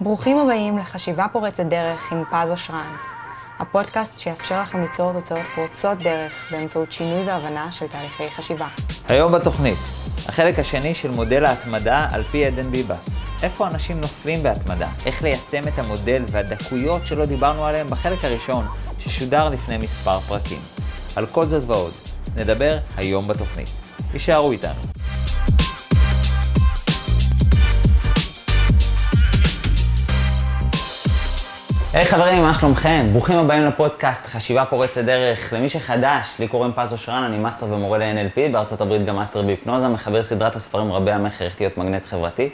ברוכים הבאים לחשיבה פורצת דרך עם פז אושרן, הפודקאסט שיאפשר לכם ליצור תוצאות פורצות דרך באמצעות שינוי והבנה של תהליכי חשיבה. היום בתוכנית, החלק השני של מודל ההתמדה על פי עדן ביבס. איפה אנשים נופלים בהתמדה, איך ליישם את המודל והדקויות שלא דיברנו עליהם בחלק הראשון, ששודר לפני מספר פרקים. על כל זאת ועוד, נדבר היום בתוכנית. תישארו איתנו. היי hey, חברים, מה שלומכם? ברוכים הבאים לפודקאסט חשיבה פורצת דרך. למי שחדש, לי קוראים פז אושרן, אני מאסטר ומורה ל-NLP, בארצות הברית גם מאסטר בהיפנוזה, מחבר סדרת הספרים רבי המכר, איך להיות מגנט חברתי.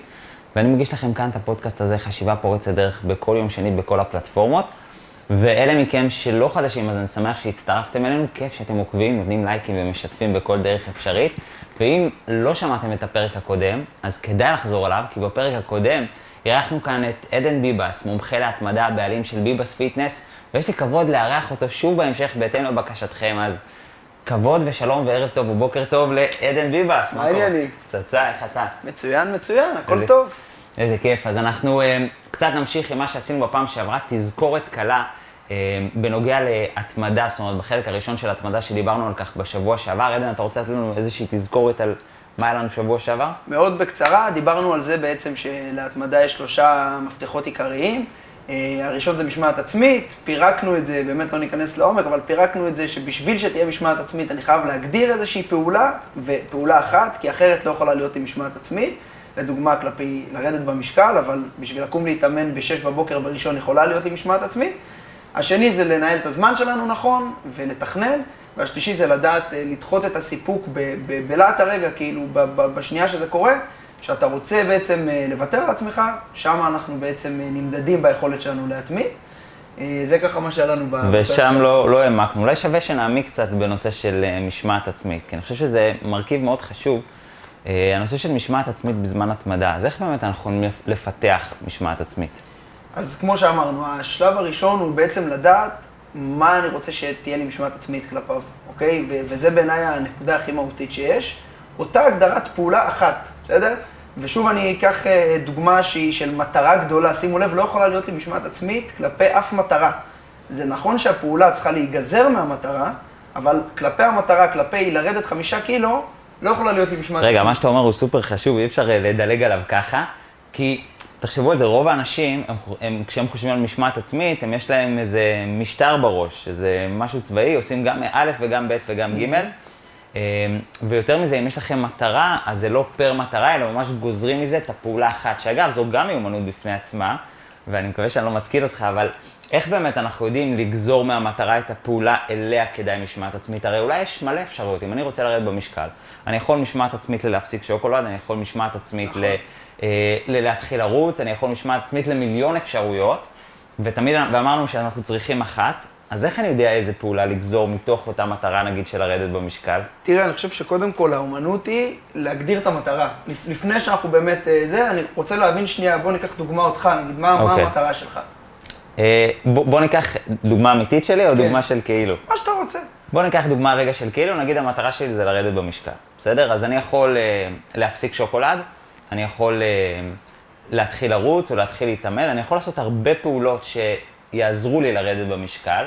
ואני מגיש לכם כאן את הפודקאסט הזה, חשיבה פורצת דרך, בכל יום שני בכל הפלטפורמות. ואלה מכם שלא חדשים, אז אני שמח שהצטרפתם אלינו, כיף שאתם עוקבים, נותנים לייקים ומשתפים בכל דרך אפשרית. ואם לא שמעתם את הפרק הקודם, אז כדאי לחזור עליו, כי בפרק הקודם אירחנו כאן את עדן ביבס, מומחה להתמדה, הבעלים של ביבס Fitness, ויש לי כבוד לארח אותו שוב בהמשך בהתאם לבקשתכם, אז כבוד ושלום וערב טוב ובוקר טוב לעדן ביבס. מה העניינים? פצצה, איך אתה? מצוין, מצוין, הכל איזה- טוב. איזה כיף. אז אנחנו אה, קצת נמשיך עם מה שעשינו בפעם שעברה, תזכורת קלה אה, בנוגע להתמדה, זאת אומרת, בחלק הראשון של התמדה שדיברנו על כך בשבוע שעבר. עדן, אתה רוצה לתת לנו איזושהי תזכורת על מה היה לנו שבוע שעבר? מאוד בקצרה, דיברנו על זה בעצם שלהתמדה יש שלושה מפתחות עיקריים. אה, הראשון זה משמעת עצמית, פירקנו את זה, באמת לא ניכנס לעומק, אבל פירקנו את זה שבשביל שתהיה משמעת עצמית אני חייב להגדיר איזושהי פעולה, ופעולה אחת, כי אחרת לא יכולה להיות עם משמעת עצמית. לדוגמה, כלפי לרדת במשקל, אבל בשביל לקום להתאמן ב-6 בבוקר בראשון יכולה להיות לי משמעת עצמית. השני זה לנהל את הזמן שלנו נכון ולתכנן, והשלישי זה לדעת אה, לדחות את הסיפוק בלהט הרגע, כאילו בשנייה שזה קורה, שאתה רוצה בעצם אה, לוותר על עצמך, שם אנחנו בעצם אה, נמדדים ביכולת שלנו להתמיד. זה ככה מה שהיה לנו ב... ושם לא, לא העמקנו. אולי שווה שנעמיק קצת בנושא של משמעת עצמית, כי אני חושב שזה מרכיב מאוד חשוב. הנושא של משמעת עצמית בזמן התמדה, אז איך באמת אנחנו יכולים לפתח משמעת עצמית? אז כמו שאמרנו, השלב הראשון הוא בעצם לדעת מה אני רוצה שתהיה לי משמעת עצמית כלפיו, אוקיי? ו- וזה בעיניי הנקודה הכי מהותית שיש. אותה הגדרת פעולה אחת, בסדר? ושוב אני אקח אה, דוגמה שהיא של מטרה גדולה, שימו לב, לא יכולה להיות לי משמעת עצמית כלפי אף מטרה. זה נכון שהפעולה צריכה להיגזר מהמטרה, אבל כלפי המטרה, כלפי לרדת חמישה קילו, לא יכולה להיות לי משמעת רגע, עצמית. מה שאתה אומר הוא סופר חשוב, אי אפשר אה, לדלג עליו ככה, כי תחשבו על זה, רוב האנשים, הם, הם, כשהם חושבים על משמעת עצמית, הם יש להם איזה משטר בראש, איזה משהו צבאי, עושים גם א' וגם ב' וגם ג', אה, ויותר מזה, אם יש לכם מטרה, אז זה לא פר מטרה, אלא ממש גוזרים מזה את הפעולה האחת, שאגב, זו גם מיומנות בפני עצמה, ואני מקווה שאני לא מתקיל אותך, אבל איך באמת אנחנו יודעים לגזור מהמטרה את הפעולה אליה כדאי משמעת עצמית? הרי אולי יש מלא אפשרויות. אם אני רוצה לרדת במשקל, אני יכול משמעת עצמית ללהפסיק שוקולד, אני יכול משמעת עצמית נכון. ל, ללהתחיל לרוץ, אני יכול משמעת עצמית למיליון אפשרויות, ותמיד, ואמרנו שאנחנו צריכים אחת, אז איך אני יודע איזה פעולה לגזור מתוך אותה מטרה, נגיד, של לרדת במשקל? תראה, אני חושב שקודם כל האומנות היא להגדיר את המטרה. לפ- לפני שאנחנו באמת אה, זה, אני רוצה להבין שנייה, בוא ניקח דוגמה אותך, נגיד, מה, מה אוקיי. המטרה שלך? אה, בוא, בוא ניקח דוגמה אמיתית שלי או כן. דוגמה של כאילו. מה שאתה רוצה. בוא ניקח דוגמה רגע של כאילו, נגיד המטרה שלי זה לרדת במשקל, בסדר? אז אני יכול אה, להפסיק שוקולד, אני יכול אה, להתחיל לרוץ או להתחיל להתאמן, אני יכול לעשות הרבה פעולות שיעזרו לי לרדת במשקל,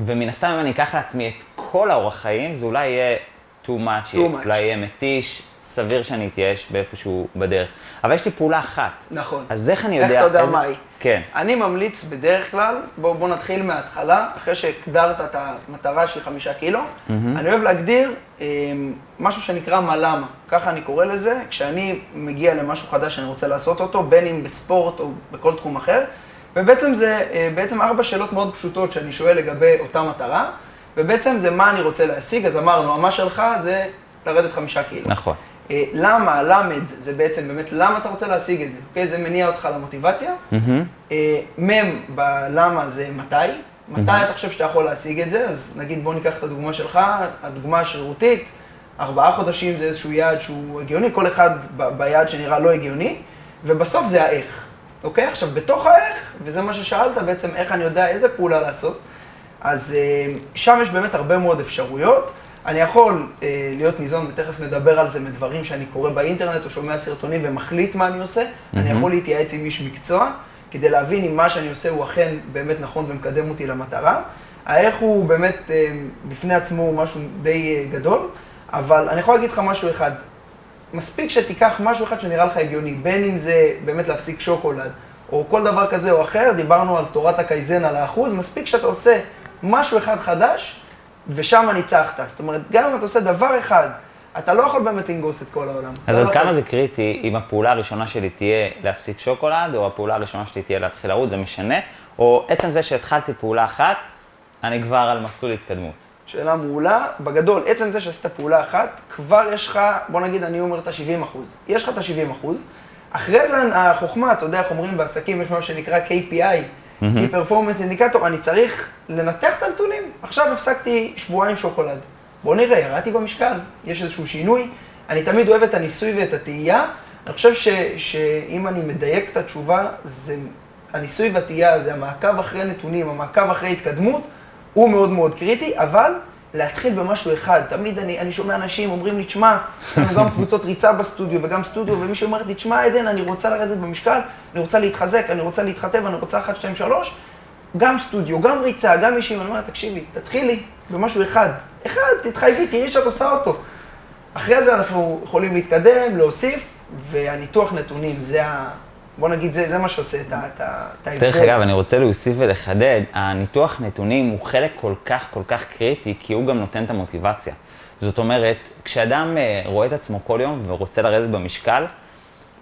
ומן הסתם אם אני אקח לעצמי את כל האורח חיים, זה אולי יהיה too much, Too much. אולי יהיה מתיש, סביר שאני אתייאש באיפשהו בדרך. אבל יש לי פעולה אחת. נכון. אז איך אני איך יודע... אתה יודע מה היא? כן. אני ממליץ בדרך כלל, בוא, בוא נתחיל מההתחלה, אחרי שהגדרת את המטרה של חמישה קילו, אני אוהב להגדיר אה, משהו שנקרא מה למה, ככה אני קורא לזה, כשאני מגיע למשהו חדש שאני רוצה לעשות אותו, בין אם בספורט או בכל תחום אחר, ובעצם זה אה, בעצם ארבע שאלות מאוד פשוטות שאני שואל לגבי אותה מטרה, ובעצם זה מה אני רוצה להשיג, אז אמרנו, המה שלך זה לרדת חמישה קילו. נכון. אה, למה, למד, זה בעצם באמת למה אתה רוצה להשיג את זה, אוקיי? זה מניע אותך למוטיבציה. מהמם. אה, מ' בלמה זה מתי. מתי אתה חושב שאתה יכול להשיג את זה? אז נגיד בוא ניקח את הדוגמה שלך, הדוגמה השרירותית, ארבעה חודשים זה איזשהו יעד שהוא הגיוני, כל אחד ביעד שנראה לא הגיוני, ובסוף זה האיך, אוקיי? עכשיו, בתוך האיך, וזה מה ששאלת בעצם, איך אני יודע איזה פעולה לעשות, אז אה, שם יש באמת הרבה מאוד אפשרויות. אני יכול אה, להיות ניזון, ותכף נדבר על זה, מדברים שאני קורא באינטרנט או שומע סרטונים ומחליט מה אני עושה. אני יכול להתייעץ עם איש מקצוע. כדי להבין אם מה שאני עושה הוא אכן באמת נכון ומקדם אותי למטרה. האיך הוא באמת אה, בפני עצמו משהו די אה, גדול, אבל אני יכול להגיד לך משהו אחד. מספיק שתיקח משהו אחד שנראה לך הגיוני, בין אם זה באמת להפסיק שוקולד, או כל דבר כזה או אחר, דיברנו על תורת הקייזן, על האחוז, מספיק שאתה עושה משהו אחד חדש, ושם ניצחת. זאת אומרת, גם אם אתה עושה דבר אחד, אתה לא יכול באמת לנגוס את כל העולם. אז עד לא כמה. זה קריטי אם הפעולה הראשונה שלי תהיה להפסיק שוקולד, או הפעולה הראשונה שלי תהיה להתחיל לרוץ, זה משנה? או עצם זה שהתחלתי פעולה אחת, אני כבר על מסלול התקדמות. שאלה מעולה. בגדול, עצם זה שעשית פעולה אחת, כבר יש לך, בוא נגיד, אני אומר את ה-70 אחוז. יש לך את ה-70 אחוז. אחרי זה החוכמה, אתה יודע איך אומרים בעסקים, יש משהו שנקרא KPI, Key Performance Indicator, אני צריך לנתח את הנתונים. עכשיו הפסקתי שבועיים שוקולד. בוא נראה, ירדתי במשקל, יש איזשהו שינוי. אני תמיד אוהב את הניסוי ואת התהייה. אני חושב ש, שאם אני מדייק את התשובה, זה הניסוי והתהייה, זה המעקב אחרי נתונים, המעקב אחרי התקדמות, הוא מאוד מאוד קריטי, אבל להתחיל במשהו אחד. תמיד אני, אני שומע אנשים אומרים לי, תשמע, יש לנו גם קבוצות ריצה בסטודיו וגם סטודיו, ומישהו אומר לי, תשמע, עדן, אני רוצה לרדת במשקל, אני רוצה להתחזק, אני רוצה להתחתב, אני רוצה 1, 2, 3, גם סטודיו, גם ריצה, גם אישים, אני אומר, תקשיבי, תתחילי במשהו אחד. אחד, תתחייבי, תראי שאת עושה אותו. אחרי זה אנחנו יכולים להתקדם, להוסיף, והניתוח נתונים, זה ה... בוא נגיד, זה, זה מה שעושה את ההבדל. דרך אגב, אני רוצה להוסיף ולחדד, הניתוח נתונים הוא חלק כל כך כל כך קריטי, כי הוא גם נותן את המוטיבציה. זאת אומרת, כשאדם אה, רואה את עצמו כל יום ורוצה לרדת במשקל,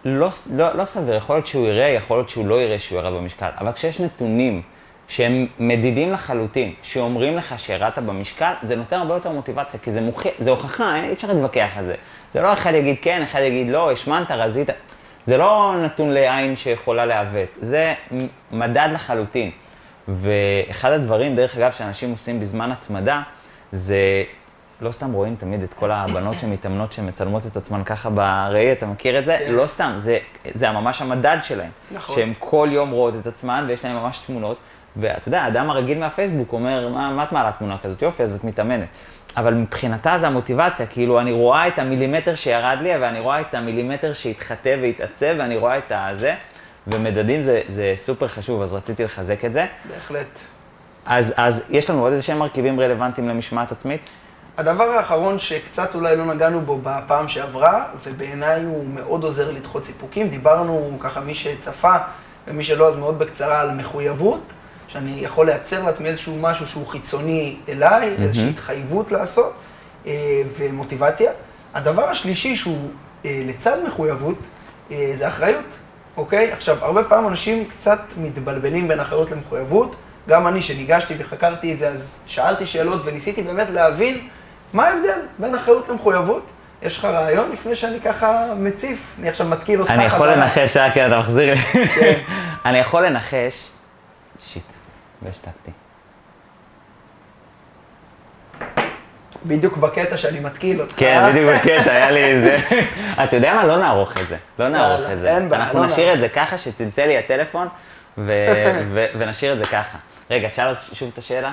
לא, לא, לא סביר, יכול להיות שהוא יראה, יכול להיות שהוא לא יראה שהוא ירד במשקל, אבל כשיש נתונים שהם מדידים לחלוטין, שאומרים לך שירדת במשקל, זה נותן הרבה יותר מוטיבציה, כי זה, מוכ... זה הוכחה, אי אפשר להתווכח על זה. זה לא אחד יגיד כן, אחד יגיד לא, השמנת, רזית. זה לא נתון לעין שיכולה לעוות, זה מדד לחלוטין. ואחד הדברים, דרך אגב, שאנשים עושים בזמן התמדה, זה לא סתם רואים תמיד את כל הבנות שמתאמנות שמצלמות את עצמן ככה בראי, אתה מכיר את זה? כן. לא סתם, זה, זה ממש המדד שלהם. נכון. שהן כל יום רואות את עצמן ויש להן ממש תמונות. ואתה יודע, האדם הרגיל מהפייסבוק אומר, מה, מה את מעלה תמונה כזאת? יופי, אז את מתאמנת. אבל מבחינתה זה המוטיבציה, כאילו אני רואה את המילימטר שירד לי, ואני רואה את המילימטר שהתחטא והתעצב, ואני רואה את הזה, ומדדים זה, זה סופר חשוב, אז רציתי לחזק את זה. בהחלט. אז, אז יש לנו עוד איזה שהם מרכיבים רלוונטיים למשמעת עצמית? הדבר האחרון שקצת אולי לא נגענו בו בפעם שעברה, ובעיניי הוא מאוד עוזר לדחות סיפוקים, דיברנו ככה מי שצפה ומי שלא אז מאוד בקצרה על מחויבות, שאני יכול לייצר לעצמי איזשהו משהו שהוא חיצוני אליי, איזושהי התחייבות לעשות אה, ומוטיבציה. הדבר השלישי שהוא אה, לצד מחויבות, אה, זה אחריות, אוקיי? עכשיו, הרבה פעמים אנשים קצת מתבלבלים בין אחריות למחויבות. גם אני, שניגשתי וחקרתי את זה, אז שאלתי שאלות וניסיתי באמת להבין מה ההבדל בין אחריות למחויבות. יש לך רעיון לפני שאני ככה מציף? אני עכשיו מתקיל אותך אני יכול. לנחש, אה, כן, אתה מחזיר לי. כן. אני יכול לנחש, שיט, והשתקתי. בדיוק בקטע שאני מתקיל אותך. כן, בדיוק בקטע, היה לי איזה... אתה יודע מה? לא נערוך את זה. לא נערוך יאללה, את זה. אין בעיה, אנחנו לא נשאיר. את זה ככה, שצלצל לי הטלפון, ונשאיר את זה ככה. רגע, תשאל שוב את השאלה.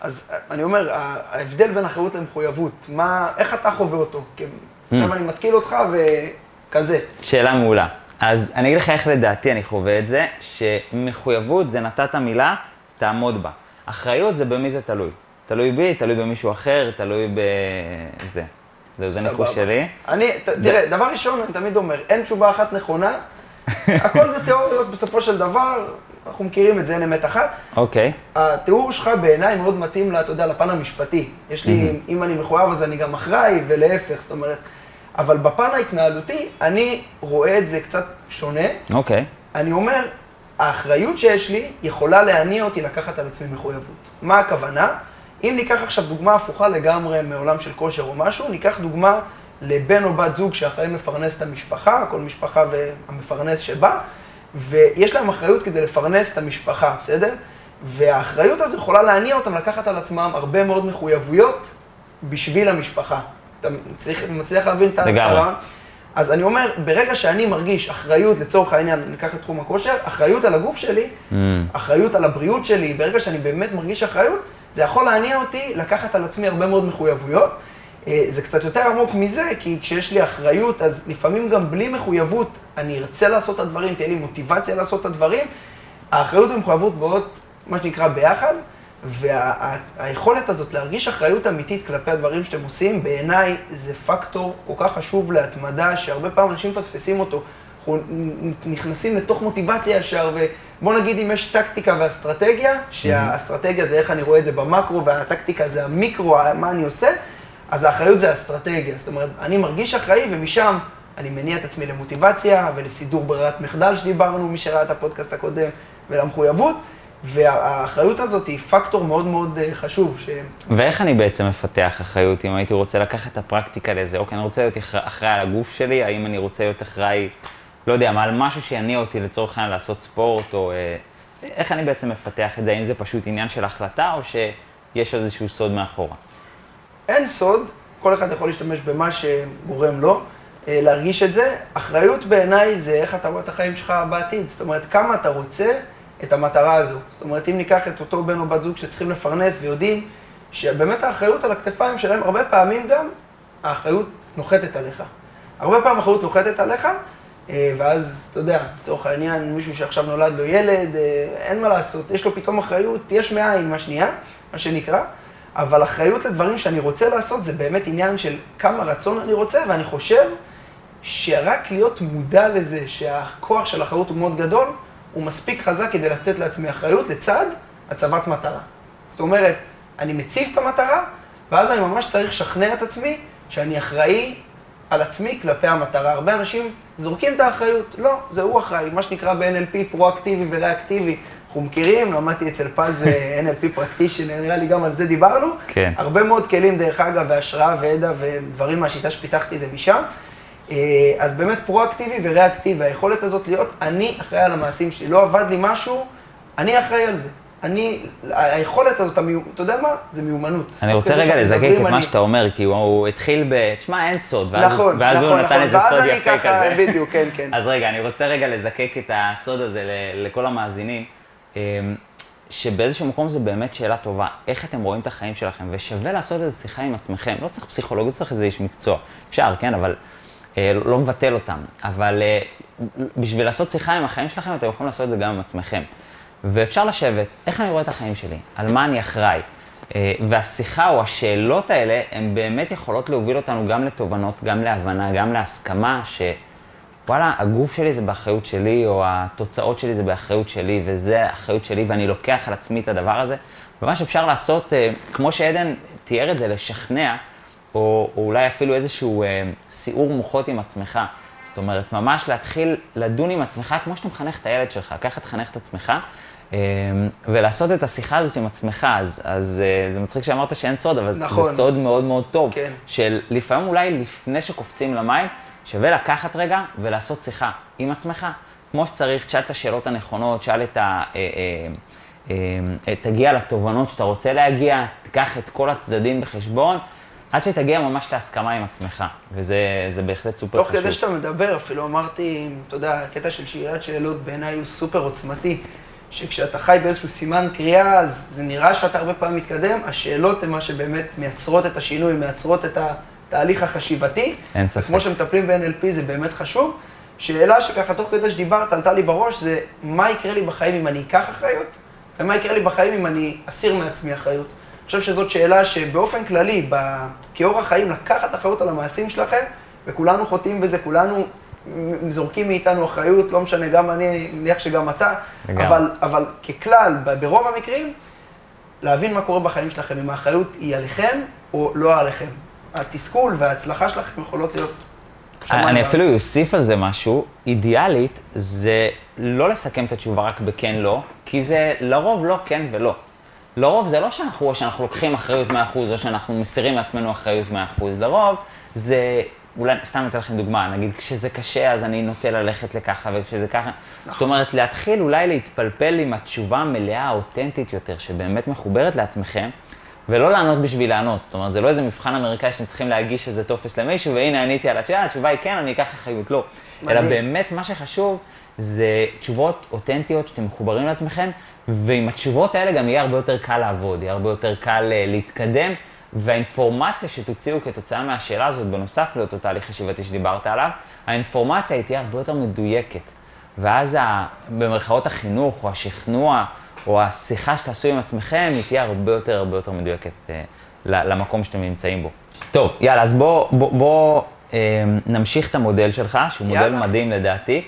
אז אני אומר, ההבדל בין אחריות למחויבות, מה, איך אתה חווה אותו? כי עכשיו אני מתקיל אותך וכזה. שאלה מעולה. אז אני אגיד לך איך לדעתי אני חווה את זה, שמחויבות זה נתת מילה, תעמוד בה. אחריות זה במי זה תלוי. תלוי בי, תלוי במישהו אחר, תלוי בזה. זהו, זה ניחוש. שלי. אני, ת, תראה, דבר ראשון, אני תמיד אומר, אין תשובה אחת נכונה, הכל זה תיאוריות בסופו של דבר, אנחנו מכירים את זה, אין אמת אחת. אוקיי. התיאור שלך בעיניי מאוד מתאים, לה, אתה יודע, לפן המשפטי. יש לי, אם אני מחויב אז אני גם אחראי, ולהפך, זאת אומרת. אבל בפן ההתנהלותי, אני רואה את זה קצת שונה. אוקיי. אני אומר, האחריות שיש לי יכולה להניע אותי לקחת על עצמי מחויבות. מה הכוונה? אם ניקח עכשיו דוגמה הפוכה לגמרי מעולם של כושר או משהו, ניקח דוגמה לבן או בת זוג שאחראי מפרנס את המשפחה, כל משפחה והמפרנס שבה, ויש להם אחריות כדי לפרנס את המשפחה, בסדר? והאחריות הזו יכולה להניע אותם לקחת על עצמם הרבה מאוד מחויבויות בשביל המשפחה. אתה מצליח, מצליח להבין את לגמרי. אז אני אומר, ברגע שאני מרגיש אחריות, לצורך העניין, ניקח את תחום הכושר, אחריות על הגוף שלי, Mm. אחריות על הבריאות שלי, ברגע שאני באמת מרגיש אחריות, זה יכול להניע אותי לקחת על עצמי הרבה מאוד מחויבויות. אה, זה קצת יותר עמוק מזה, כי כשיש לי אחריות, אז לפעמים גם בלי מחויבות, אני ארצה לעשות את הדברים, תהיה לי מוטיבציה לעשות את הדברים, האחריות ומחויבות באות, מה שנקרא, ביחד, והיכולת הזאת להרגיש אחריות אמיתית כלפי הדברים שאתם עושים, בעיניי זה פקטור כל כך חשוב להתמדה, שהרבה פעמים אנשים מפספסים אותו. אנחנו נכנסים לתוך מוטיבציה ישר, ובוא נגיד אם יש טקטיקה ואסטרטגיה, שהאסטרטגיה זה איך אני רואה את זה במקרו, והטקטיקה זה המיקרו, מה אני עושה, אז האחריות זה האסטרטגיה. זאת אומרת, אני מרגיש אחראי, ומשם אני מניע את עצמי למוטיבציה ולסידור ברירת מחדל שדיברנו, מי שראה את הפודקאסט הקודם, ולמחויבות. והאחריות הזאת היא פקטור מאוד מאוד אה, חשוב. ש... ואיך אני בעצם מפתח אחריות, אם הייתי רוצה לקחת את הפרקטיקה לזה? אוקיי, אני רוצה להיות אחראי על הגוף שלי, האם אני רוצה להיות אחראי, לא יודע, מה, על משהו שיניע אותי לצורך העניין לעשות ספורט, או אה, איך אני בעצם מפתח את זה? האם זה פשוט עניין של החלטה, או שיש איזשהו סוד מאחורה? אין סוד, כל אחד יכול להשתמש במה שגורם לו. אה, להרגיש את זה. אחריות בעיניי זה איך אתה רואה את החיים שלך בעתיד. זאת אומרת, כמה אתה רוצה את המטרה הזו. זאת אומרת, אם ניקח את אותו בן או בת זוג שצריכים לפרנס ויודעים שבאמת האחריות על הכתפיים שלהם, הרבה פעמים גם האחריות נוחתת עליך. הרבה פעמים האחריות נוחתת עליך, אה, ואז, אתה יודע, לצורך העניין, מישהו שעכשיו נולד לו ילד, אה, אין מה לעשות, יש לו פתאום אחריות, יש מאין, מה שנייה, מה שנקרא, אבל אחריות לדברים שאני רוצה לעשות זה באמת עניין של כמה רצון אני רוצה, ואני חושב שרק להיות מודע לזה שהכוח של אחריות הוא מאוד גדול, הוא מספיק חזק כדי לתת לעצמי אחריות לצד הצבת מטרה. זאת אומרת, אני מציב את המטרה, ואז אני ממש צריך לשכנע את עצמי שאני אחראי על עצמי כלפי המטרה. הרבה אנשים זורקים את האחריות, לא, זה הוא אחראי, מה שנקרא ב-NLP פרואקטיבי וריאקטיבי. אנחנו מכירים, למדתי אצל פז אה, NLP פרקטישן, נראה לי גם על זה דיברנו. כן. הרבה מאוד כלים, דרך אגב, והשראה וידע ודברים מהשיטה שפיתחתי זה משם. אה, אז באמת פרואקטיבי וריאקטיבי, היכולת הזאת להיות, אני אחראי על המעשים שלי, לא עבד לי משהו, אני אחראי על זה. אני, היכולת הזאת, אתה יודע מה? זה מיומנות. אני רוצה רגע לזקק את מה שאתה אומר, כי הוא התחיל ב... תשמע, אין סוד, ואז הוא נכון, נתן נכון. איזה סוד יפה כזה. בדיוק, כן, כן. אז רגע, אני רוצה רגע לזקק את הסוד הזה לכל המאזינים, אמ, שבאיזשהו מקום זו באמת שאלה טובה, איך אתם רואים את החיים שלכם, ושווה לעשות איזו שיחה עם עצמכם. לא צריך פסיכולוג, לא צריך איזה איש מקצוע. אפשר, כן, אבל... אה, לא מבטל אותם, אבל אה, בשביל לעשות שיחה עם החיים שלכם, אתם יכולים לעשות את זה גם עם עצמכם. ואפשר לשבת, איך אני רואה את החיים שלי? על מה אני אחראי? אה, והשיחה או השאלות האלה, הן באמת יכולות להוביל אותנו גם לתובנות, גם להבנה, גם להסכמה, שוואלה, הגוף שלי זה באחריות שלי, או התוצאות שלי זה באחריות שלי, וזה האחריות שלי, ואני לוקח על עצמי את הדבר הזה. ומה שאפשר לעשות, כמו שעדן תיאר את זה, לשכנע, או, או אולי אפילו איזשהו אה, סיעור מוחות עם עצמך. זאת אומרת, ממש להתחיל לדון עם עצמך כמו שאתה מחנך את הילד שלך, ככה תחנך את עצמך, אה, ולעשות את השיחה הזאת עם עצמך. אז, אז אה, זה מצחיק שאמרת שאין סוד, אבל נכון. זה סוד מאוד מאוד טוב. כן. של לפעמים אולי לפני שקופצים למים, שווה לקחת רגע ולעשות שיחה עם עצמך, כמו שצריך, תשאל את השאלות הנכונות, תשאל את ה... אה, אה, אה, תגיע לתובנות שאתה רוצה להגיע, תיקח את כל הצדדים בחשבון, עד שתגיע ממש להסכמה עם עצמך, וזה בהחלט סופר חשוב. תוך כדי שאתה מדבר, אפילו אמרתי, אתה יודע, הקטע של שאלת שאלות בעיניי הוא סופר עוצמתי, שכשאתה חי באיזשהו סימן קריאה, אז זה נראה שאתה הרבה פעמים מתקדם, השאלות הן מה שבאמת מייצרות את השינוי, מייצרות את התהליך החשיבתי. אין ספק. כמו שמטפלים ב-NLP זה באמת חשוב. שאלה שככה, תוך כדי שדיברת, עלתה לי בראש, זה מה יקרה לי בחיים אם אני אקח אחריות, ומה יקרה לי בחיים אם אני אסיר מעצמי אחריות. חושב שזאת שאלה שבאופן כללי, כאורח חיים, לקחת אחריות על המעשים שלכם, וכולנו חוטאים בזה, כולנו זורקים מאיתנו אחריות, לא משנה, גם אני, אני מניח שגם אתה, אבל, אבל ככלל, ברוב המקרים, להבין מה קורה בחיים שלכם, אם האחריות היא עליכם או לא עליכם. התסכול וההצלחה שלכם יכולות להיות... אני אפילו אוסיף על זה משהו, אידיאלית זה לא לסכם את התשובה רק בכן-לא, כי זה לרוב לא כן ולא. לרוב זה לא שאנחנו, או שאנחנו לוקחים אחריות 100% או שאנחנו מסירים מעצמנו אחריות 100%, לרוב זה, אולי סתם אתן לכם דוגמה, נגיד כשזה קשה אז אני נוטה ללכת לככה וכשזה ככה, נכון. זאת אומרת להתחיל אולי להתפלפל עם התשובה המלאה, האותנטית יותר, שבאמת מחוברת לעצמכם, ולא לענות בשביל לענות, זאת אומרת זה לא איזה מבחן אמריקאי שאתם צריכים להגיש איזה טופס למישהו, והנה עניתי על התשובה, התשובה היא כן, אני אקח אחריות, לא. מדהים. אלא באמת מה שחשוב זה תשובות אותנטיות שאתם מחוברים לעצמכם, ועם התשובות האלה גם יהיה הרבה יותר קל לעבוד, יהיה הרבה יותר קל uh, להתקדם, והאינפורמציה שתוציאו כתוצאה מהשאלה הזאת, בנוסף לאותו תהליך חשיבתי שדיברת עליו, האינפורמציה היא תהיה הרבה יותר מדויקת. ואז ה, במרכאות החינוך, או השכנוע, או השיחה שתעשו עם עצמכם, היא תהיה הרבה יותר, הרבה יותר מדויקת אה, למקום שאתם נמצאים בו. טוב, יאללה, אז בוא, בוא, בוא אה, נמשיך את המודל שלך, שהוא יאללה. מודל מדהים לדעתי.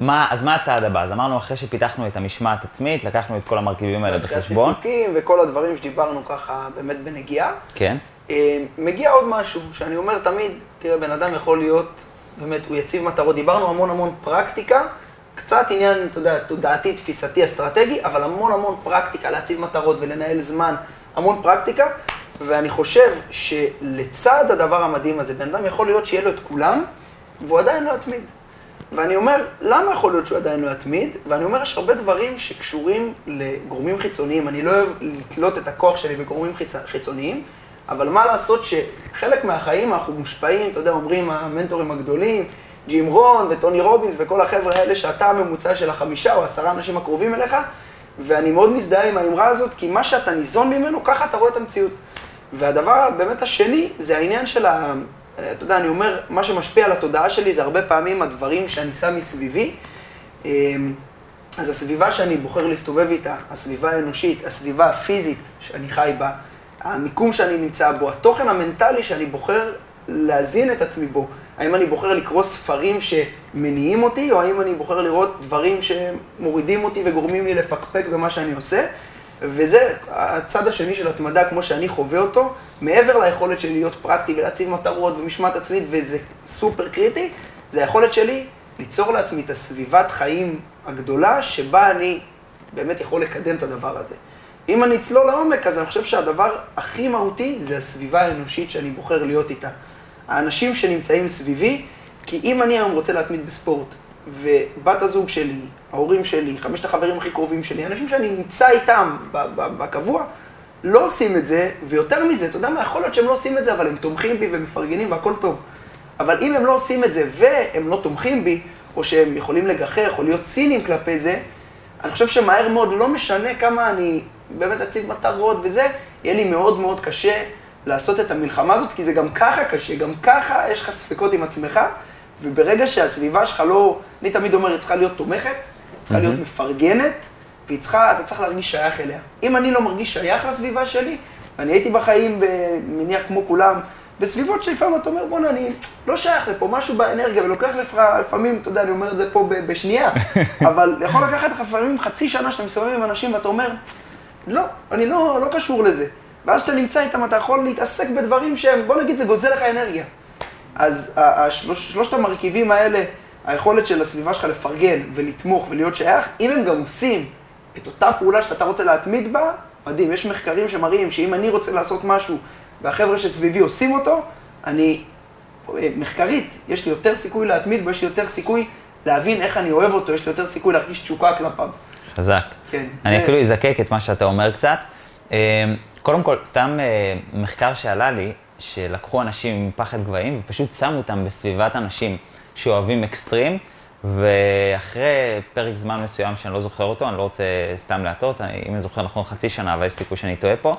מה, אז מה הצעד הבא? אז אמרנו, אחרי שפיתחנו את המשמעת עצמית, לקחנו את כל המרכיבים האלה בחשבון. הציטוקים וכל הדברים שדיברנו ככה באמת בנגיעה. כן. אה, מגיע עוד משהו, שאני אומר תמיד, תראה, בן אדם יכול להיות, באמת, הוא יציב מטרות. דיברנו המון המון פרקטיקה, קצת עניין, אתה יודע, תודעתי, תפיסתי, אסטרטגי, אבל המון המון פרקטיקה, להציב מטרות ולנהל זמן, המון פרקטיקה. ואני חושב שלצד הדבר המדהים הזה, בן אדם יכול להיות שיהיה לו את כולם, והוא עדיין לא יתמיד. ואני אומר, למה יכול להיות שהוא עדיין לא יתמיד? ואני אומר, יש הרבה דברים שקשורים לגורמים חיצוניים. אני לא אוהב לתלות את הכוח שלי בגורמים חיצ... חיצוניים, אבל מה לעשות שחלק מהחיים אנחנו מושפעים, אתה יודע, אומרים המנטורים הגדולים, ג'ים רון וטוני רובינס וכל החבר'ה האלה, שאתה הממוצע של החמישה או עשרה אנשים הקרובים אליך, ואני מאוד מזדהה עם האמרה הזאת, כי מה שאתה ניזון ממנו, ככה אתה רואה את המציאות. והדבר באמת השני, זה העניין של ה... אתה יודע, אני אומר, מה שמשפיע על התודעה שלי זה הרבה פעמים הדברים שאני שם מסביבי. אמ, אז הסביבה שאני בוחר להסתובב איתה, הסביבה האנושית, הסביבה הפיזית שאני חי בה, המיקום שאני נמצא בו, התוכן המנטלי שאני בוחר להזין את עצמי בו. האם אני בוחר לקרוא ספרים שמניעים אותי, או האם אני בוחר לראות דברים שמורידים אותי וגורמים לי לפקפק במה שאני עושה. וזה הצד השני של התמדה, כמו שאני חווה אותו, מעבר ליכולת שלי להיות פרקטי ולהציב מטרות ומשמעת עצמית, וזה סופר קריטי, זה היכולת שלי ליצור לעצמי את הסביבת חיים הגדולה, שבה אני באמת יכול לקדם את הדבר הזה. אם אני אצלול לעומק, אז אני חושב שהדבר הכי מהותי זה הסביבה האנושית שאני בוחר להיות איתה. האנשים שנמצאים סביבי, כי אם אני היום רוצה להתמיד בספורט, ובת הזוג שלי, ההורים שלי, חמשת החברים הכי קרובים שלי, אנשים שאני נמצא איתם בקבוע, לא עושים את זה, ויותר מזה, אתה יודע מה, יכול להיות שהם לא עושים את זה, אבל הם תומכים בי ומפרגנים והכל טוב. אבל אם הם לא עושים את זה והם לא תומכים בי, או שהם יכולים לגחך או להיות ציניים כלפי זה, אני חושב שמהר מאוד, לא משנה כמה אני באמת אציב מטרות וזה, יהיה לי מאוד מאוד קשה לעשות את המלחמה הזאת, כי זה גם ככה קשה, גם ככה יש לך ספקות עם עצמך, וברגע שהסביבה שלך לא, אני תמיד אומר, היא צריכה להיות תומכת, צריכה להיות מפרגנת, והיא צריכה, אתה צריך להרגיש שייך אליה. אם אני לא מרגיש שייך לסביבה שלי, אני הייתי בחיים, מניח כמו כולם, בסביבות שלפעמים אתה אומר, בואנה, אני לא שייך לפה, משהו באנרגיה, ולוקח לך לפעמים, אתה יודע, אני אומר את זה פה בשנייה, אבל יכול לקחת לך לפעמים חצי שנה שאתה מסתובב עם אנשים ואתה אומר, לא, אני לא, לא קשור לזה. ואז כשאתה נמצא איתם, אתה יכול להתעסק בדברים שהם, בוא נגיד, זה גוזל לך אנרגיה. אז השלוש, שלושת המרכיבים האלה, היכולת של הסביבה שלך לפרגן ולתמוך ולהיות שייך, אם הם גם עושים את אותה פעולה שאתה רוצה להתמיד בה, מדהים. יש מחקרים שמראים שאם אני רוצה לעשות משהו והחבר'ה שסביבי עושים אותו, אני, מחקרית, יש לי יותר סיכוי להתמיד בו, יש לי יותר סיכוי להבין איך אני אוהב אותו, יש לי יותר סיכוי להרגיש תשוקה כלפיו. חזק. כן. אני זה... אפילו אזקק את מה שאתה אומר קצת. אה, קודם כל, סתם אה, מחקר שעלה לי, שלקחו אנשים עם פחד גבהים ופשוט שמו אותם בסביבת אנשים שאוהבים אקסטרים, ואחרי פרק זמן מסוים שאני לא זוכר אותו, אני לא רוצה סתם להטעות, אם אני זוכר נכון חצי שנה, אבל יש סיכוי שאני טועה פה,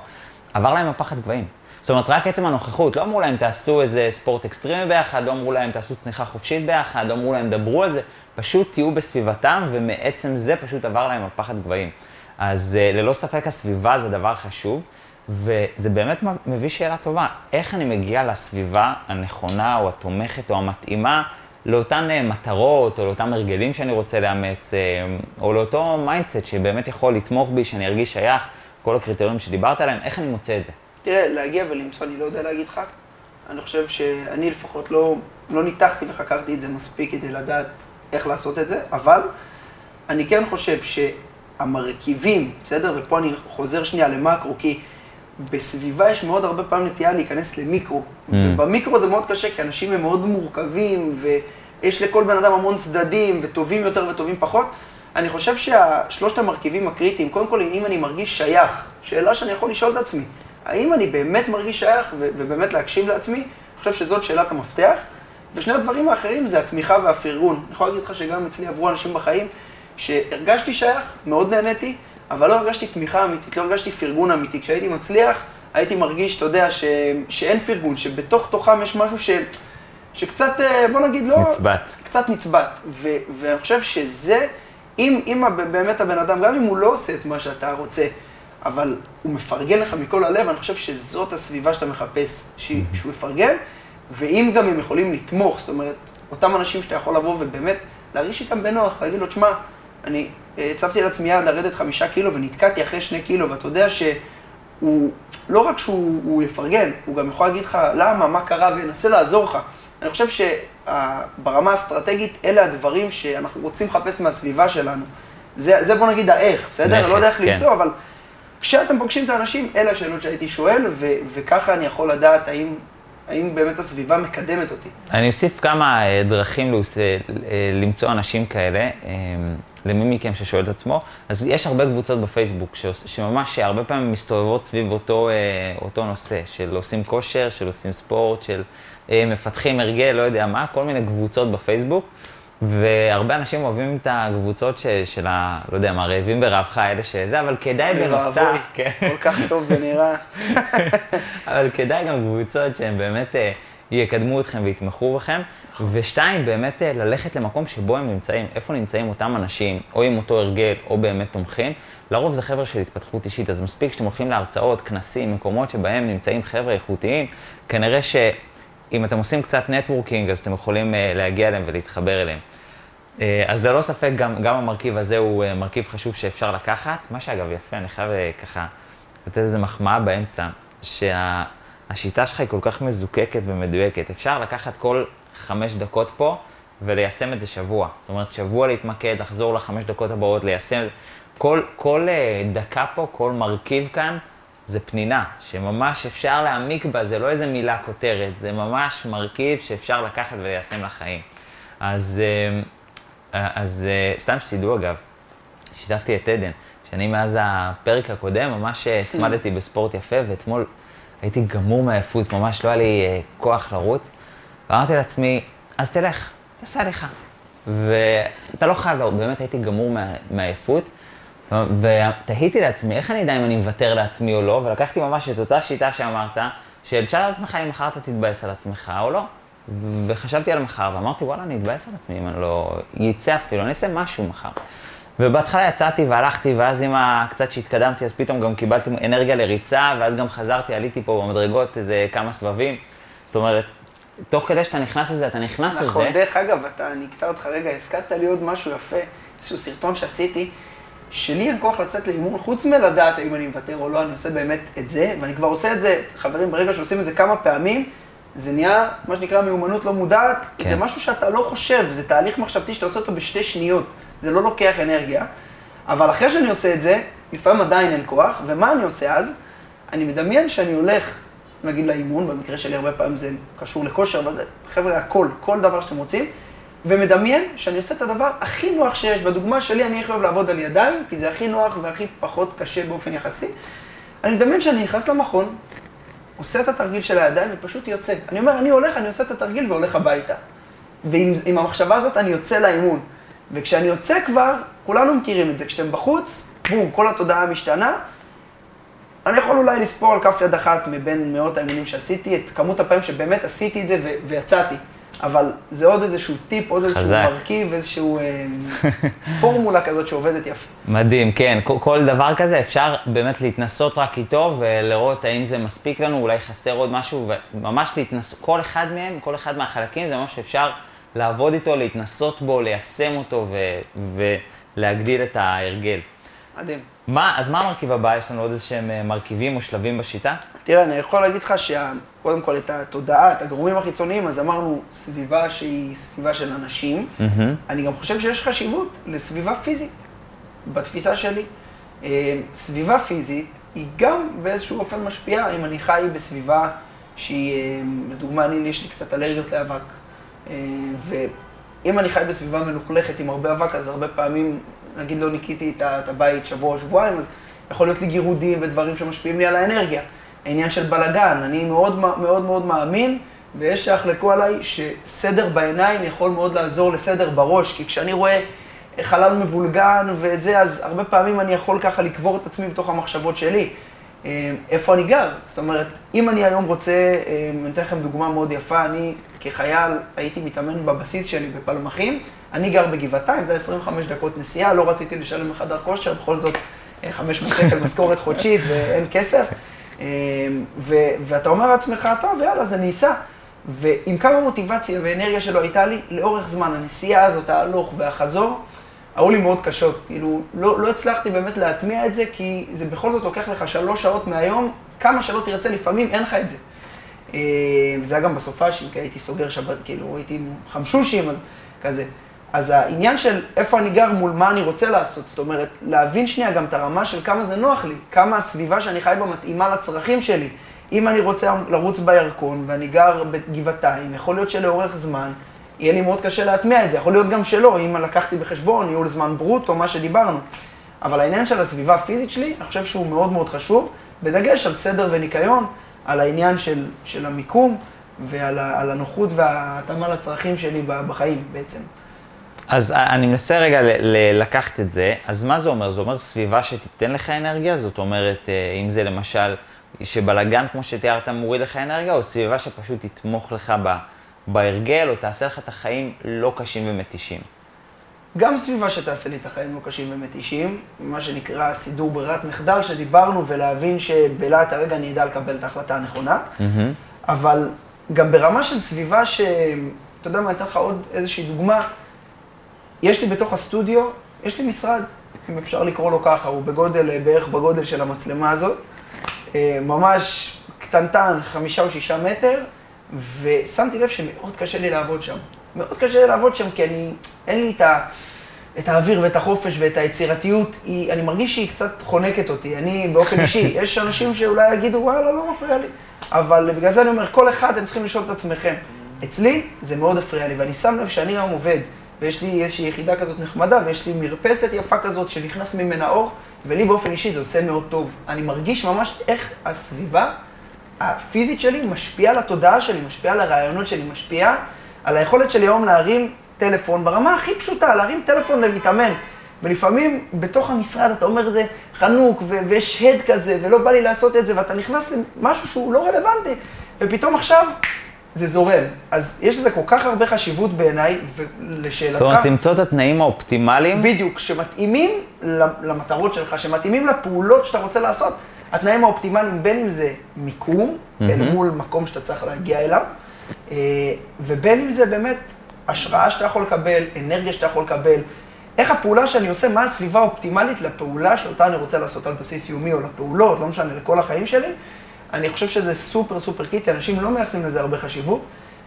עבר להם הפחד גבהים. זאת אומרת, רק עצם הנוכחות, לא אמרו להם תעשו איזה ספורט אקסטרימי ביחד, לא אמרו להם תעשו צניחה חופשית ביחד, לא אמרו להם דברו על זה, פשוט תהיו בסביבתם, ומעצם זה פשוט עבר להם הפחד גבהים. אז אה, ללא ספק הסביבה זה דבר חשוב. וזה באמת מביא שאלה טובה, איך אני מגיע לסביבה הנכונה או התומכת או המתאימה לאותן אה, מטרות או לאותם הרגלים שאני רוצה לאמץ, אה, או לאותו mindset שבאמת יכול לתמוך בי, שאני ארגיש שייך, כל הקריטריונים שדיברת עליהם, איך אני מוצא את זה? תראה, להגיע ולמצוא, אני לא יודע להגיד לך. אני חושב שאני לפחות לא, לא ניתחתי וחקרתי את זה מספיק כדי לדעת איך לעשות את זה, אבל אני כן חושב שהמרכיבים, בסדר? ופה אני חוזר שנייה למקרו, כי... בסביבה יש מאוד הרבה פעמים נטייה להיכנס למיקרו. Mm. ובמיקרו זה מאוד קשה, כי אנשים הם מאוד מורכבים, ויש לכל בן אדם המון צדדים, וטובים יותר וטובים פחות. אני חושב שהשלושת המרכיבים הקריטיים, קודם כל, אם אני מרגיש שייך, שאלה שאני יכול לשאול את עצמי, האם אני באמת מרגיש שייך, ובאמת להקשיב לעצמי, אני חושב שזאת שאלת המפתח. ושני הדברים האחרים זה התמיכה והפרגון. אני יכול להגיד לך שגם אצלי עברו אנשים בחיים, שהרגשתי שייך, מאוד נהניתי, אבל לא הרגשתי תמיכה אמיתית, לא הרגשתי פרגון אמיתי. כשהייתי מצליח, הייתי מרגיש, אתה יודע, ש... שאין פרגון, שבתוך תוכם יש משהו ש... שקצת, אה, בוא נגיד, לא... נצבט. קצת נצבט. ו- ואני חושב שזה, אם, אם באמת הבן אדם, גם אם הוא לא עושה את מה שאתה רוצה, אבל הוא מפרגן לך מכל הלב, אני חושב שזאת הסביבה שאתה מחפש, ש- שהוא יפרגן, ואם גם הם יכולים לתמוך, זאת אומרת, אותם אנשים שאתה יכול לבוא ובאמת להרגיש איתם בנוח, להגיד לו, תשמע, אני הצבתי לעצמי יד לרדת חמישה קילו ונתקעתי אחרי שני קילו, ואתה יודע שהוא, לא רק שהוא הוא יפרגן, הוא גם יכול להגיד לך למה, מה קרה, וינסה לעזור לך. אני חושב שברמה האסטרטגית, אלה הדברים שאנחנו רוצים לחפש מהסביבה שלנו. זה, זה בוא נגיד האיך, בסדר? אני לא יודע איך נכס, כן. למצוא, אבל כשאתם פוגשים את האנשים, אלה השאלות שהייתי שואל, ו- וככה אני יכול לדעת האם, האם באמת הסביבה מקדמת אותי. אני אוסיף כמה אה, דרכים אה, אה, למצוא אנשים כאלה, אה, למי מכם ששואל את עצמו. אז יש הרבה קבוצות בפייסבוק שממש הרבה פעמים מסתובבות סביב אותו, אה, אותו נושא, של עושים כושר, של עושים ספורט, של אה, מפתחים הרגל, לא יודע מה, כל מיני קבוצות בפייסבוק. והרבה אנשים אוהבים את הקבוצות ש, של ה... לא יודע מה, רעבים ברעבך, אלה שזה, אבל כדאי בנוסף, כן. כל כך טוב זה נראה. אבל כדאי גם קבוצות שהן באמת אה, יקדמו אתכם ויתמכו בכם. ושתיים, באמת אה, ללכת למקום שבו הם נמצאים, איפה נמצאים אותם אנשים, או עם אותו הרגל, או באמת תומכים. לרוב זה חבר'ה של התפתחות אישית, אז מספיק שאתם הולכים להרצאות, כנסים, מקומות שבהם נמצאים חבר'ה איכותיים, כנראה שאם אתם עושים קצת נטוורקינג, אז אתם יכולים אה, להגיע אליהם ולהתחבר אליהם. אה, אז ללא ספק, גם, גם המרכיב הזה הוא מרכיב חשוב שאפשר לקחת. מה שאגב יפה, אני חייב ככה לתת איזה מחמאה באמצע, שהשיטה שלך היא כל כך מזוקקת ומדויקת. אפשר לקחת כל חמש דקות פה וליישם את זה שבוע. זאת אומרת, שבוע להתמקד, לחזור לחמש דקות הבאות, ליישם. כל, כל אה, דקה פה, כל מרכיב כאן, זה פנינה, שממש אפשר להעמיק בה, זה לא איזה מילה כותרת, זה ממש מרכיב שאפשר לקחת וליישם לחיים. אז, אה, אז אה, סתם שתדעו אגב, שיתפתי את עדן, שאני מאז הפרק הקודם ממש התמדתי בספורט יפה, ואתמול הייתי גמור מעייפות, ממש לא היה לי אה, כוח לרוץ. ואמרתי לעצמי, אז תלך, תעשה הליכה. ואתה לא חייב, לרוץ, באמת הייתי גמור מעייפות. ותהיתי לעצמי, איך אני אדע אם אני מוותר לעצמי או לא, ולקחתי ממש את אותה שיטה שאמרת, של תשאל לעצמך אם מחר אתה תתבאס על עצמך או לא. וחשבתי על מחר, ואמרתי, וואלה, אני אתבאס על עצמי אם אני לא יצא אפילו, אני אעשה משהו מחר. ובהתחלה יצאתי והלכתי, ואז עם ה... קצת שהתקדמתי, אז פתאום גם קיבלתי אנרגיה לריצה, ואז גם חזרתי, עליתי פה במדרגות איזה כמה סבבים. זאת אומרת, תוך כדי שאתה נכנס לזה, אתה נכנס לזה. נכון, דרך אגב, אתה, אני אקטע אותך רגע, הזכרת לי עוד משהו יפה, איזשהו סרטון שעשיתי, שלי אין כוח לצאת לאימון, חוץ מלדעת האם אני מוותר או לא, אני עושה באמת את זה, ואני כבר עושה את זה, חברים, ברגע שעושים את זה כמה פעמים, זה נהיה מה שנקרא מיומנות לא מודעת, כן. זה משהו שאתה לא חושב, זה תהליך מחשבתי שאתה עושה אותו בשתי שניות, זה לא לוקח אנרגיה, אבל אחרי שאני עושה את זה, לפעמים עדיין אין כוח, ומה אני עושה אז? אני מדמיין שאני הולך, נגיד לאימון, במקרה שלי הרבה פעמים זה קשור לכושר, אבל זה, חבר'ה, הכל, כל דבר שאתם רוצים, ומדמיין שאני עושה את הדבר הכי נוח שיש. בדוגמה שלי אני הכי אוהב לעבוד על ידיים, כי זה הכי נוח והכי פחות קשה באופן יחסי. אני מדמיין שאני נכנס למכון, עושה את התרגיל של הידיים ופשוט יוצא. אני אומר, אני הולך, אני עושה את התרגיל והולך הביתה. ועם עם המחשבה הזאת אני יוצא לאימון. וכשאני יוצא כבר, כולנו מכירים את זה, כשאתם בחוץ, בום, כל התודעה משתנה. אני יכול אולי לספור על כף יד אחת מבין מאות האימונים שעשיתי, את כמות הפעמים שבאמת עשיתי את זה ו- ויצאתי. אבל זה עוד איזשהו טיפ, עוד איזשהו חזק. מרכיב, איזשהו אה, פורמולה כזאת שעובדת יפה. מדהים, כן. כל, כל דבר כזה אפשר באמת להתנסות רק איתו ולראות האם זה מספיק לנו, אולי חסר עוד משהו, וממש להתנסות, כל אחד מהם, כל אחד מהחלקים, זה ממש שאפשר לעבוד איתו, להתנסות בו, ליישם אותו ו, ולהגדיל את ההרגל. מדהים. מה, אז מה המרכיב הבא? יש לנו עוד איזה שהם אה, מרכיבים או שלבים בשיטה? תראה, אני יכול להגיד לך שקודם כל את התודעה, את הגורמים החיצוניים, אז אמרנו סביבה שהיא סביבה של אנשים. מהמם. אני גם חושב שיש חשיבות לסביבה פיזית, בתפיסה שלי. אה, סביבה פיזית היא גם באיזשהו אופן משפיעה, אם אני חי בסביבה שהיא, אה, לדוגמה, אני, יש לי קצת אלרגיות לאבק, ואם אני חי בסביבה מלוכלכת עם הרבה אבק, אז הרבה פעמים, נגיד לא ניקיתי את הבית שבוע או שבועיים, אז יכול להיות לי גירודים ודברים שמשפיעים לי על האנרגיה. העניין של בלאגן, אני מאוד מאוד מאוד מאמין, ויש שיחלקו עליי, שסדר בעיניים יכול מאוד לעזור לסדר בראש, כי כשאני רואה חלל מבולגן וזה, אז הרבה פעמים אני יכול ככה לקבור את עצמי בתוך המחשבות שלי. אה, איפה אני גר? זאת אומרת, אם אני היום רוצה, אה, אני אתן לכם דוגמה מאוד יפה, אני כחייל הייתי מתאמן בבסיס שלי בפלמחים, אני גר בגבעתיים, זה 25 דקות נסיעה, לא רציתי לשלם לחדר כושר, בכל זאת 500 אה, שקל משכורת חודשית ואין כסף. אה, ו- ואתה אומר לעצמך, טוב, יאללה, אז אני אסע. ועם כמה מוטיבציה ואנרגיה שלו הייתה לי לאורך זמן, הנסיעה הזאת, ההלוך והחזור, היו לי מאוד קשות. כאילו, לא, לא הצלחתי באמת להטמיע את זה, כי זה בכל זאת לוקח לך שלוש שעות מהיום, כמה שלא תרצה, לפעמים אין לך את זה. אה, וזה היה גם בסופ"שים, כי הייתי סוגר שבת, כאילו, הייתי חמשושים, אז כזה. אז העניין של איפה אני גר מול מה אני רוצה לעשות, זאת אומרת, להבין שנייה גם את הרמה של כמה זה נוח לי, כמה הסביבה שאני חי בה מתאימה לצרכים שלי. אם אני רוצה לרוץ בירקון ואני גר בגבעתיים, יכול להיות שלאורך זמן יהיה לי מאוד קשה להטמיע את זה, יכול להיות גם שלא, אם לקחתי בחשבון ניהול זמן ברוטו, מה שדיברנו. אבל העניין של הסביבה הפיזית שלי, אני חושב שהוא מאוד מאוד חשוב, בדגש על סדר וניקיון, על העניין של, של המיקום ועל הנוחות וההתאמה לצרכים שלי בחיים בעצם. אז אני מנסה רגע ל- לקחת את זה, אז מה זה אומר? זה אומר סביבה שתיתן לך אנרגיה? זאת אומרת, אה, אם זה למשל, שבלאגן, כמו שתיארת, מוריד לך אנרגיה, או סביבה שפשוט תתמוך לך ב- בהרגל, או תעשה לך את החיים לא קשים ומתישים? גם סביבה שתעשה לי את החיים לא קשים ומתישים, מה שנקרא סידור ברירת מחדל, שדיברנו, ולהבין שבלהט הרגע אני אדע לקבל את ההחלטה הנכונה, mm-hmm. אבל גם ברמה של סביבה ש... אתה יודע מה, אתן לך עוד איזושהי דוגמה. יש לי בתוך הסטודיו, יש לי משרד, אם אפשר לקרוא לו ככה, הוא בגודל, בערך בגודל של המצלמה הזאת, אה, ממש קטנטן, חמישה או שישה מטר, ושמתי לב שמאוד קשה לי לעבוד שם. מאוד קשה לעבוד שם, כי אני, אין לי את, ה, את האוויר ואת החופש ואת היצירתיות, היא, אני מרגיש שהיא קצת חונקת אותי. אני באופן אישי, יש אנשים שאולי יגידו, וואלה, לא מפריע לי. אבל בגלל זה אני אומר, כל אחד, אתם צריכים לשאול את עצמכם. אצלי זה מאוד הפריע לי, ואני שם לב שאני היום עובד ויש לי איזושהי יחידה כזאת נחמדה, ויש לי מרפסת יפה כזאת שנכנס ממנה אור, ולי באופן אישי זה עושה מאוד טוב. אני מרגיש ממש איך הסביבה הפיזית שלי משפיעה על התודעה שלי, משפיעה על הרעיונות שלי, משפיעה על היכולת שלי היום להרים טלפון ברמה הכי פשוטה, להרים טלפון למתאמן. ולפעמים בתוך המשרד אתה אומר זה חנוק ו- ויש הד כזה ולא בא לי לעשות את זה ואתה נכנס למשהו שהוא לא רלוונטי ופתאום עכשיו זה זורם. אז יש לזה כל כך הרבה חשיבות בעיניי, ולשאלתך... זאת אומרת, למצוא את התנאים האופטימליים? בדיוק, שמתאימים למטרות שלך, שמתאימים לפעולות שאתה רוצה לעשות. התנאים האופטימליים, בין אם זה מיקום, mm-hmm. אל מול מקום שאתה צריך להגיע אליו, ובין אם זה באמת השראה שאתה יכול לקבל, אנרגיה שאתה יכול לקבל, איך הפעולה שאני עושה, מה הסביבה האופטימלית לפעולה שאותה אני רוצה לעשות על בסיס יומי, או לפעולות, לא משנה, לכל החיים שלי. אני חושב שזה סופר סופר קריטי, אנשים לא מייחסים לזה הרבה חשיבות,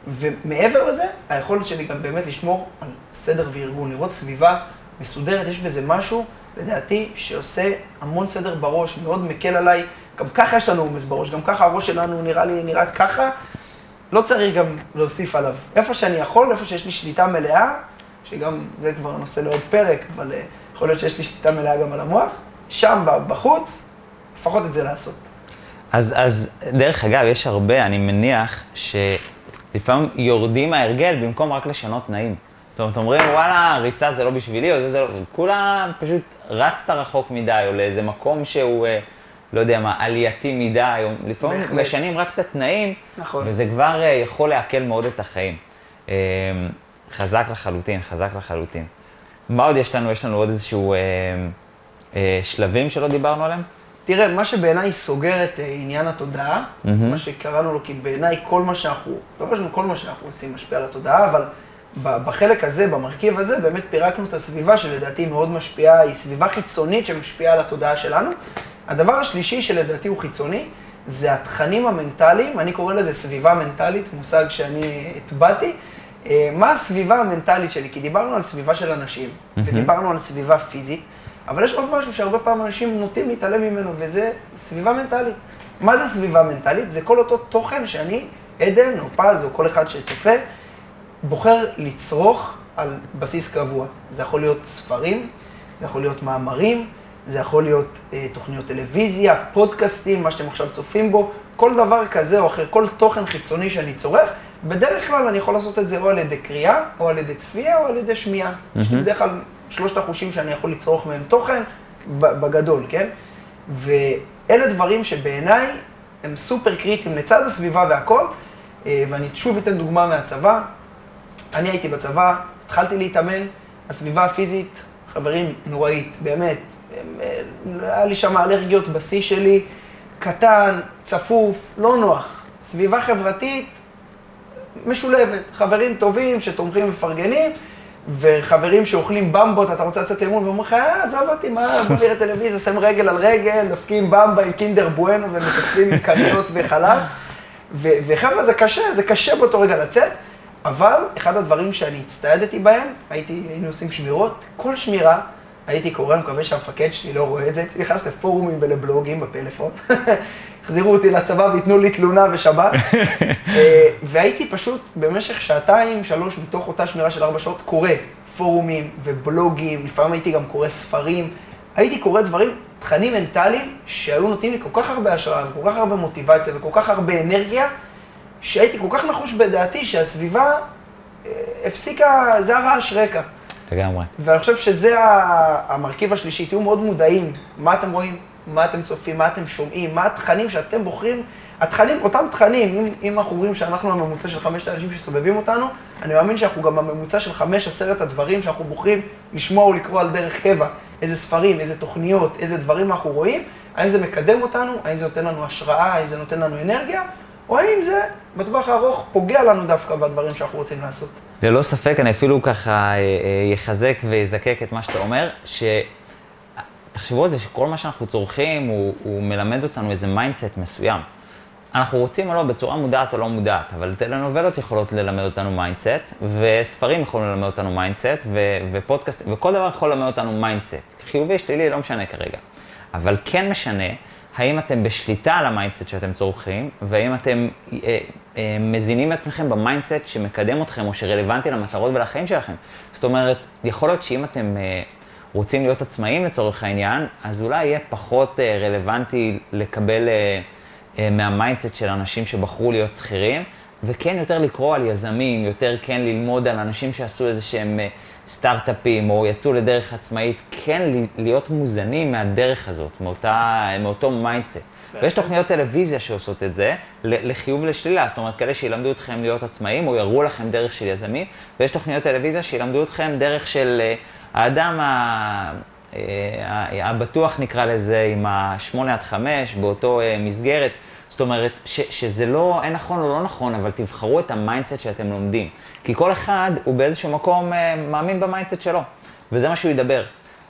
ומעבר לזה, היכולת שלי גם באמת לשמור על סדר וארגון, לראות סביבה מסודרת, יש בזה משהו, לדעתי, שעושה המון סדר בראש, מאוד מקל עליי. גם ככה יש לנו עומס בראש, גם ככה הראש שלנו נראה לי נראה ככה, לא צריך גם להוסיף עליו. איפה שאני יכול, איפה שיש לי שליטה מלאה, שגם זה כבר נושא לעוד פרק, אבל אה, יכול להיות שיש לי שליטה מלאה גם על המוח, שם בחוץ, לפחות את זה לעשות. אז, אז דרך אגב, יש הרבה, אני מניח, שלפעמים יורדים מההרגל במקום רק לשנות תנאים. זאת אומרת, אומרים, וואלה, ריצה זה לא בשבילי, או זה זה לא, כולה פשוט רצת רחוק מדי, או לאיזה מקום שהוא, אה, לא יודע מה, עלייתי מדי, או לפעמים בהחלט. משנים רק את התנאים, נכון. וזה כבר אה, יכול לעכל מאוד את החיים. אה, חזק לחלוטין, חזק לחלוטין. מה עוד יש לנו? יש לנו עוד איזשהו שלבים שלא דיברנו עליהם? תראה, מה שבעיניי סוגר את אה, עניין התודעה, mm-hmm. מה שקראנו לו, כי בעיניי כל מה שאנחנו, לא חשבנו כל מה שאנחנו עושים משפיע על התודעה, אבל בחלק הזה, במרכיב הזה, באמת פירקנו את הסביבה שלדעתי מאוד משפיעה, היא סביבה חיצונית שמשפיעה על התודעה שלנו. הדבר השלישי שלדעתי הוא חיצוני, זה התכנים המנטליים, אני קורא לזה סביבה מנטלית, מושג שאני הטבעתי. אה, מה הסביבה המנטלית שלי? כי דיברנו על סביבה של אנשים, mm-hmm. ודיברנו על סביבה פיזית. אבל יש עוד משהו שהרבה פעמים אנשים נוטים להתעלם ממנו, וזה סביבה מנטלית. מה זה סביבה מנטלית? זה כל אותו תוכן שאני, עדן או פז או כל אחד שצופה, בוחר לצרוך על בסיס קבוע. זה יכול להיות ספרים, זה יכול להיות מאמרים, זה יכול להיות אה, תוכניות טלוויזיה, פודקאסטים, מה שאתם עכשיו צופים בו, כל דבר כזה או אחר, כל תוכן חיצוני שאני צורך, בדרך כלל אני יכול לעשות את זה או על ידי קריאה, או על ידי צפייה, או על ידי שמיעה. Mm-hmm. יש לי בדרך כלל שלושת החושים שאני יכול לצרוך מהם תוכן, בגדול, כן? ואלה דברים שבעיניי הם סופר קריטיים לצד הסביבה והכל, אה, ואני שוב אתן דוגמה מהצבא. אני הייתי בצבא, התחלתי להתאמן, הסביבה הפיזית, חברים, נוראית, באמת. אה, היה לי שם אלרגיות בשיא שלי, קטן, צפוף, לא נוח. סביבה חברתית משולבת, חברים טובים שתומכים ומפרגנים, וחברים שאוכלים במבות, אתה רוצה לצאת לאמון, ואומרים לך, אה, עזוב אותי, מה, בוא נראה טלוויזיה, שם רגל על רגל, דופקים במבה עם קינדר בואנו ומתאספים עם כריות וחלב. וחבר'ה, זה קשה, זה קשה באותו רגע לצאת, אבל אחד הדברים שאני הצטיידתי בהם, הייתי, היינו עושים שמירות, כל שמירה, הייתי קורא, אני מקווה שהמפקד שלי לא רואה את זה, הייתי נכנס לפורומים ולבלוגים בפלאפון. החזירו אותי לצבא וייתנו לי תלונה ושבת. אה, והייתי פשוט במשך שעתיים, שלוש, מתוך אותה שמירה של ארבע שעות, קורא פורומים ובלוגים, לפעמים הייתי גם קורא ספרים. הייתי קורא דברים, תכנים מנטליים, שהיו נותנים לי כל כך הרבה השראה וכל כך הרבה מוטיבציה וכל כך הרבה אנרגיה, שהייתי כל כך נחוש בדעתי שהסביבה אה, הפסיקה, זה הרעש רקע. לגמרי. ואני חושב שזה המרכיב השלישי, תהיו מאוד מודעים, מה אתם רואים, מה אתם צופים, מה אתם שומעים, מה התכנים שאתם בוחרים, התכנים, אותם תכנים, אם, אם אנחנו רואים שאנחנו הממוצע של חמשת האנשים שסובבים אותנו, אני מאמין שאנחנו גם הממוצע של חמש עשרת הדברים שאנחנו בוחרים לשמוע או לקרוא על דרך קבע, איזה ספרים, איזה תוכניות, איזה דברים אנחנו רואים, האם זה מקדם אותנו, האם זה נותן לנו השראה, האם זה נותן לנו אנרגיה, או האם זה בטווח הארוך פוגע לנו דווקא בדברים שאנחנו רוצים לעשות. ללא ספק, אני אפילו ככה יחזק אה, אה, ויזקק את מה שאתה אומר, ש... תחשבו על זה שכל מה שאנחנו צורכים, הוא, הוא מלמד אותנו איזה mindset מסוים. אנחנו רוצים או לא, בצורה מודעת או לא מודעת, אבל טלנובלות יכולות ללמד אותנו mindset, וספרים יכולים ללמד אותנו mindset, ופודקאסט, וכל דבר יכול ללמד אותנו mindset. חיובי, שלילי, לא משנה כרגע. אבל כן משנה, האם אתם בשליטה על ה mindset שאתם צורכים, והאם אתם אה, מזינים לעצמכם ב mindset שמקדם אתכם, או שרלוונטי למטרות ולחיים שלכם. זאת אומרת, יכול להיות שאם אתם... אה, רוצים להיות עצמאים לצורך העניין, אז אולי יהיה פחות אה, רלוונטי לקבל אה, אה, מה mindset של אנשים שבחרו להיות שכירים, וכן יותר לקרוא על יזמים, יותר כן ללמוד על אנשים שעשו איזה שהם סטארט-אפים או יצאו לדרך עצמאית, כן להיות מוזנים מהדרך הזאת, מאותה, מאותו mindset. ויש תוכניות טלוויזיה שעושות את זה, לחיוב ולשלילה, זאת אומרת, כאלה שילמדו אתכם להיות עצמאים או יראו לכם דרך של יזמים, ויש תוכניות טלוויזיה שילמדו אתכם דרך של האדם ה... אה, הבטוח נקרא לזה, עם ה-8 עד 5, באותו אה, מסגרת. זאת אומרת, ש, שזה לא, אין נכון או לא נכון, אבל תבחרו את ה mindset שאתם לומדים. כי כל אחד הוא באיזשהו מקום אה, מאמין ב mindset שלו, וזה מה שהוא ידבר.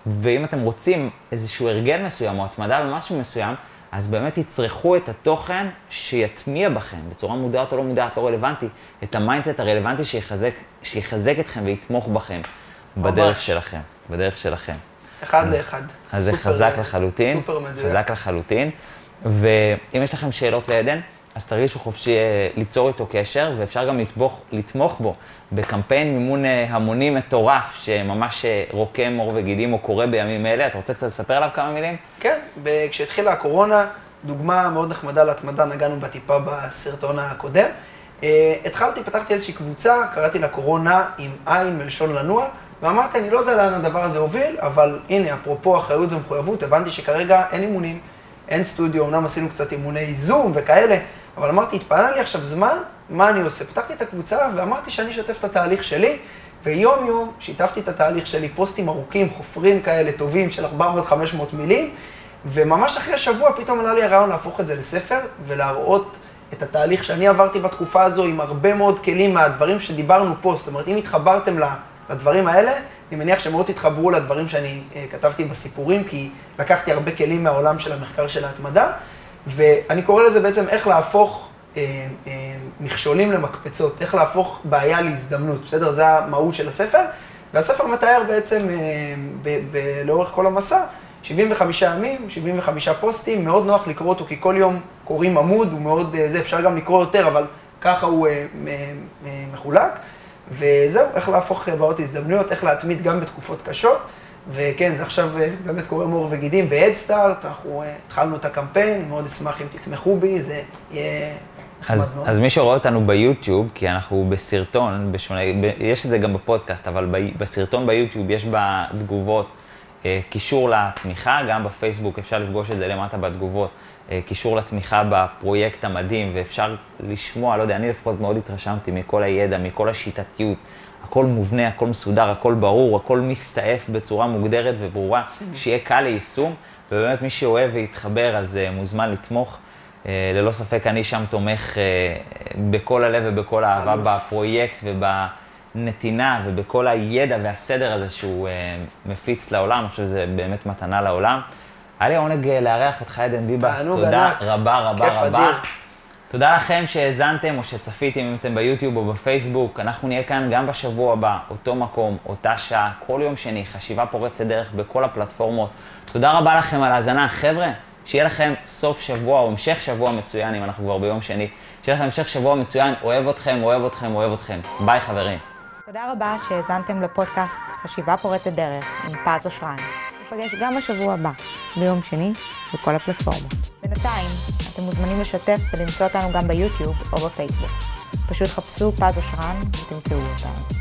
ואם אתם רוצים איזשהו הרגל מסוים או התמדה במשהו מסוים, אז באמת תצרכו את התוכן שיטמיע בכם, בצורה מודעת או לא מודעת, לא רלוונטי, את ה mindset הרלוונטי שיחזק, שיחזק אתכם ויתמוך בכם. בדרך שלכם, בדרך שלכם. אחד לאחד. אז זה חזק לחלוטין. סופר מדויק. חזק לחלוטין. ואם יש לכם שאלות לעדן, אז תרגישו חופשי אה, ליצור איתו קשר, ואפשר גם לתמוך, לתמוך בו בקמפיין מימון אה, המוני מטורף, שממש אה, רוקם עור וגידים או קורה בימים אלה. אתה רוצה קצת לספר עליו כמה מילים? כן, כשהתחילה הקורונה, דוגמה מאוד נחמדה להתמדה, נגענו בטיפה בסרטון הקודם. התחלתי, פתחתי איזושהי קבוצה, קראתי לה קורונה עם עין מלשון לנוע. ואמרתי, אני לא יודע לאן הדבר הזה הוביל, אבל הנה, אפרופו אחריות ומחויבות, הבנתי שכרגע אין אימונים, אין סטודיו, אמנם עשינו קצת אימוני זום וכאלה, אבל אמרתי, התפנה לי עכשיו זמן, מה אני עושה? פתחתי את הקבוצה ואמרתי שאני אשתף את התהליך שלי, ויום יום שיתפתי את התהליך שלי, פוסטים ארוכים, חופרים כאלה טובים של 400-500 מילים, וממש אחרי שבוע פתאום עלה לי הרעיון להפוך את זה לספר ולהראות את התהליך שאני עברתי בתקופה הזו עם הרבה מאוד כלים מהדברים שדיברנו פה. זאת אומרת, אם התחברתם. לדברים האלה, אני מניח שמאוד תתחברו לדברים שאני uh, כתבתי בסיפורים, כי לקחתי הרבה כלים מהעולם של המחקר של ההתמדה, ואני קורא לזה בעצם איך להפוך uh, uh, מכשולים למקפצות, איך להפוך בעיה להזדמנות, בסדר? זה המהות של הספר, והספר מתאר בעצם uh, ב- ב- לאורך כל המסע 75 ימים, 75 פוסטים, מאוד נוח לקרוא אותו, כי כל יום קוראים עמוד, הוא מאוד, uh, זה אפשר גם לקרוא יותר, אבל ככה הוא uh, uh, uh, מחולק. וזהו, איך להפוך בעיות להזדמנויות, איך להתמיד גם בתקופות קשות. וכן, זה עכשיו אה, באמת קורה מור וגידים ב-Headstart, אנחנו אה, התחלנו את הקמפיין, מאוד אשמח אם תתמכו בי, זה יהיה נחמד מאוד. אז מי שרואה אותנו ביוטיוב, כי אנחנו בסרטון, בשונה, יש את זה גם בפודקאסט, אבל בסרטון ביוטיוב יש בתגובות אה, קישור לתמיכה, גם בפייסבוק אפשר לפגוש את זה למטה בתגובות, קישור לתמיכה בפרויקט המדהים, ואפשר לשמוע, לא יודע, אני לפחות מאוד התרשמתי מכל הידע, מכל השיטתיות. הכל מובנה, הכל מסודר, הכל ברור, הכל מסתעף בצורה מוגדרת וברורה, שיהיה קל ליישום, ובאמת מי שאוהב ויתחבר אז uh, מוזמן לתמוך. Uh, ללא ספק אני שם תומך uh, בכל הלב ובכל האהבה בפרויקט ובנתינה ובכל הידע והסדר הזה שהוא uh, מפיץ לעולם, אני חושב שזה באמת מתנה לעולם. היה לי העונג לארח אותך, עדן ביבס, תודה ענק. רבה רבה רבה. תודה לכם שהאזנתם או שצפיתם, אם אתם ביוטיוב או בפייסבוק. אנחנו נהיה כאן גם בשבוע הבא, אותו מקום, אותה שעה, כל יום שני, חשיבה פורצת דרך בכל הפלטפורמות. תודה רבה לכם על ההאזנה. חבר'ה, שיהיה לכם סוף שבוע או המשך שבוע מצוין, אם אנחנו כבר ביום שני. שיהיה לכם המשך שבוע מצוין, אוהב אתכם, אוהב אתכם, אוהב אתכם. ביי חברים. תודה רבה שהאזנתם לפודקאסט חשיבה פורצת דרך עם פז אושרן. ניפגש גם בשבוע הבא, ביום שני, בכל הפלטפורמות. בינתיים, אתם מוזמנים לשתף ולמצוא אותנו גם ביוטיוב או בפייסבוק. פשוט חפשו פז אושרן ותמצאו אותנו.